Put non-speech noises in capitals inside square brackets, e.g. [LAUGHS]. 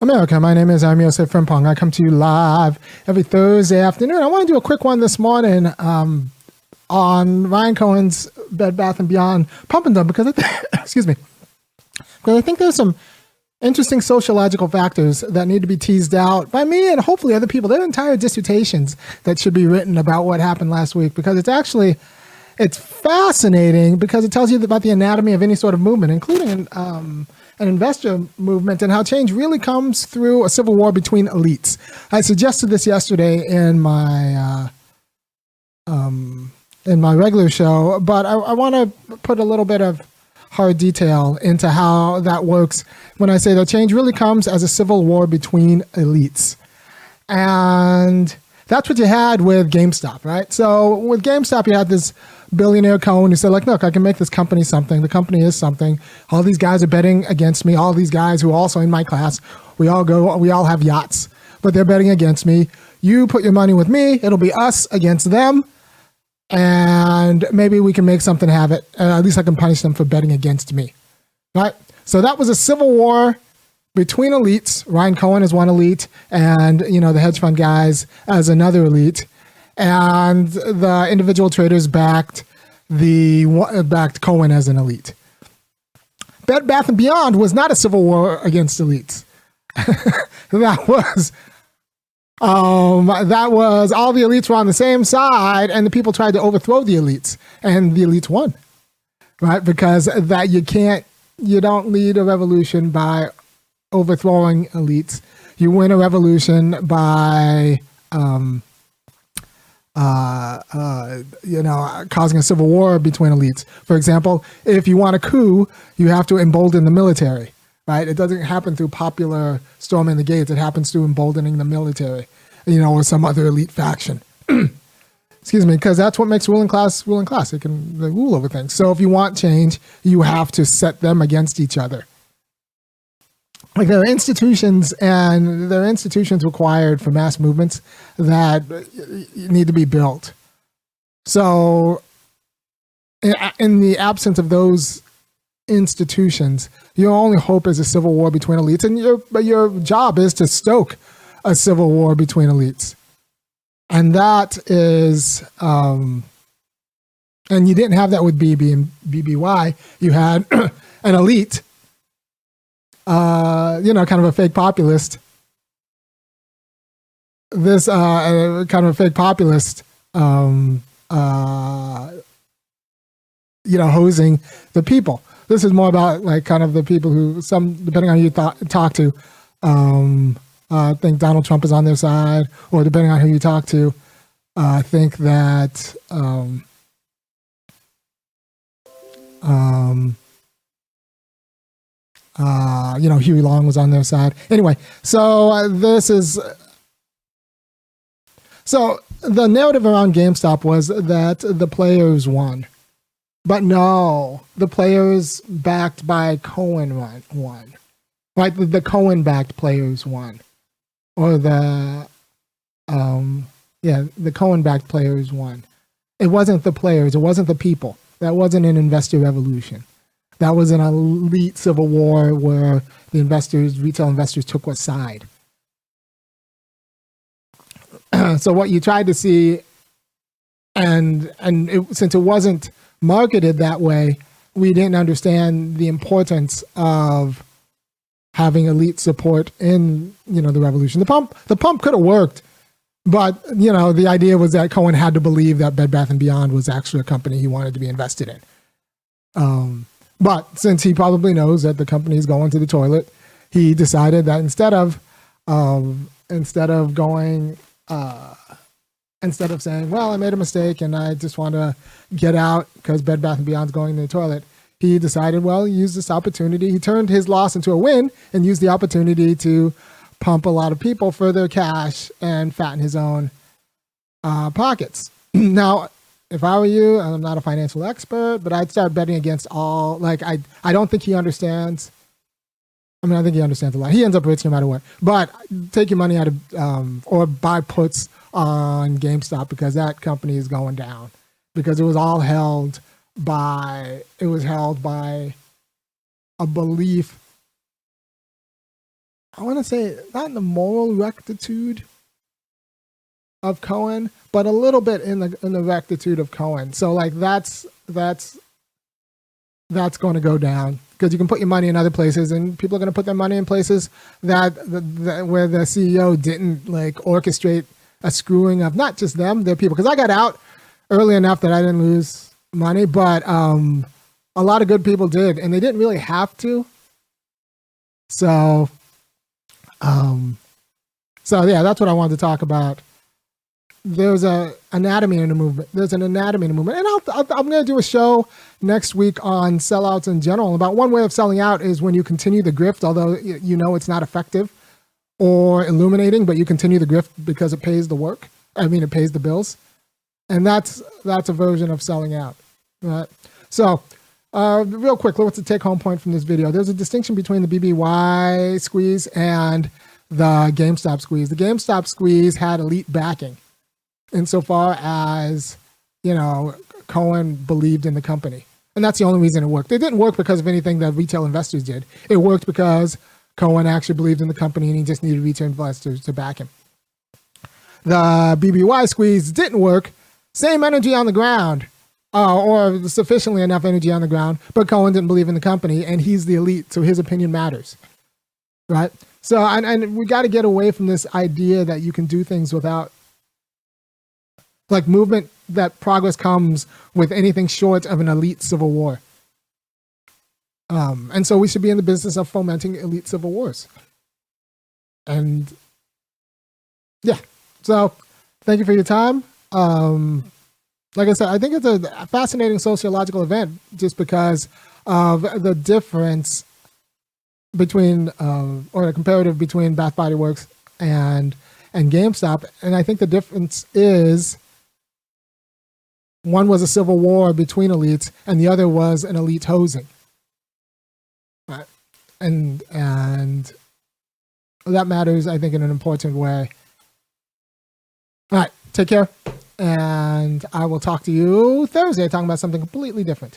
America, my name is Irami Osei-Frimpong. I come to you live every Thursday afternoon. I want to do a quick one this morning um, on Ryan Cohen's Bed Bath and Beyond Pump and Dump because I th- [COUGHS] excuse me because I think there's some interesting sociological factors that need to be teased out by me and hopefully other people. There are entire dissertations that should be written about what happened last week because it's actually it's fascinating because it tells you about the anatomy of any sort of movement, including um, an investor movement and how change really comes through a civil war between elites. I suggested this yesterday in my uh, um, in my regular show, but I, I want to put a little bit of hard detail into how that works when I say that change really comes as a civil war between elites. And that's what you had with GameStop, right? So with GameStop, you had this billionaire Cohen who said, like, look, I can make this company something. The company is something. All these guys are betting against me. All these guys who are also in my class, we all go, we all have yachts, but they're betting against me. You put your money with me. It'll be us against them. And maybe we can make something have it. Uh, at least I can punish them for betting against me. Right? So that was a civil war between elites. Ryan Cohen is one elite, and you know the hedge fund guys as another elite and the individual traders backed the backed Cohen as an elite. Bed Bath and Beyond was not a civil war against elites. [LAUGHS] that was um, that was all the elites were on the same side, and the people tried to overthrow the elites, and the elites won, right? Because that you can't, you don't lead a revolution by overthrowing elites. You win a revolution by um, uh, uh, you know, causing a civil war between elites. For example, if you want a coup, you have to embolden the military, right? It doesn't happen through popular storming the gates. It happens through emboldening the military, you know, or some other elite faction. [CLEARS THROAT] Excuse me, because that's what makes ruling class ruling class. It can rule over things. So if you want change, you have to set them against each other like there are institutions and there are institutions required for mass movements that need to be built. So, in the absence of those institutions, your only hope is a civil war between elites, and your but your job is to stoke a civil war between elites, and that is. Um, and you didn't have that with BB and BBY. You had [CLEARS THROAT] an elite uh, you know, kind of a fake populist. This uh, kind of a fake populist, um, uh, you know, hosing the people. This is more about like kind of the people who some, depending on who you th- talk to, um, uh, think Donald Trump is on their side, or depending on who you talk to, uh, think that um, um, uh, you know, Huey Long was on their side. Anyway, so uh, this is. So the narrative around GameStop was that the players won. But no, the players backed by Cohen won. Right? The, the Cohen backed players won. Or the. Um, yeah, the Cohen backed players won. It wasn't the players, it wasn't the people. That wasn't an investor revolution. That was an elite civil war where the investors, retail investors, took what side. [CLEARS THROAT] so what you tried to see, and and it, since it wasn't marketed that way, we didn't understand the importance of having elite support in you know the revolution. The pump the pump could have worked, but you know the idea was that Cohen had to believe that Bed Bath and Beyond was actually a company he wanted to be invested in. Um, but since he probably knows that the company is going to the toilet, he decided that instead of instead of going uh, instead of saying, "Well, I made a mistake and I just want to get out because Bed Bath and Beyond's going to the toilet," he decided, well, use this opportunity. He turned his loss into a win and used the opportunity to pump a lot of people for their cash and fatten his own uh, pockets. [CLEARS THROAT] now, if I were you, and I'm not a financial expert, but I'd start betting against all. Like I, I don't think he understands. I mean, I think he understands a lot. He ends up rich no matter what. But take your money out of um, or buy puts on GameStop because that company is going down because it was all held by it was held by a belief I want to say not in the moral rectitude of Cohen, but a little bit in the in the rectitude of Cohen. So like that's that's that's going to go down because you can put your money in other places, and people are going to put their money in places that, that, that where the CEO didn't like orchestrate a screwing of not just them, their people. Because I got out early enough that I didn't lose money, but um, a lot of good people did, and they didn't really have to. So, um, so yeah, that's what I wanted to talk about there's a anatomy in the movement. There's an anatomy in the movement, and I'll, i am going to do a show next week on sellouts in general. About one way of selling out is when you continue the grift, although you know it's not effective or illuminating, but you continue the grift because it pays the work. I mean, it pays the bills, and that's that's a version of selling out. Right. So, uh, real quick, what's the take-home point from this video? There's a distinction between the BBY squeeze and the GameStop squeeze. The GameStop squeeze had elite backing insofar as you know Cohen believed in the company, and that's the only reason it worked. It didn't work because of anything that retail investors did. It worked because Cohen actually believed in the company, and he just needed retail investors to back him. The BBY squeeze didn't work. Same energy on the ground, uh, or sufficiently enough energy on the ground, but Cohen didn't believe in the company, and he's the elite, so his opinion matters, right? So, and, and we got to get away from this idea that you can do things without like movement that progress comes with anything short of an elite civil war. Um, and so we should be in the business of fomenting elite civil wars. And yeah, so thank you for your time. Um, like I said, I think it's a fascinating sociological event just because of the difference between, uh, or the comparative between Bath Body Works and and GameStop. And I think the difference is one was a civil war between elites, and the other was an elite hosing. Right? And and that matters, I think, in an important way. All right, take care, and I will talk to you Thursday talking about something completely different.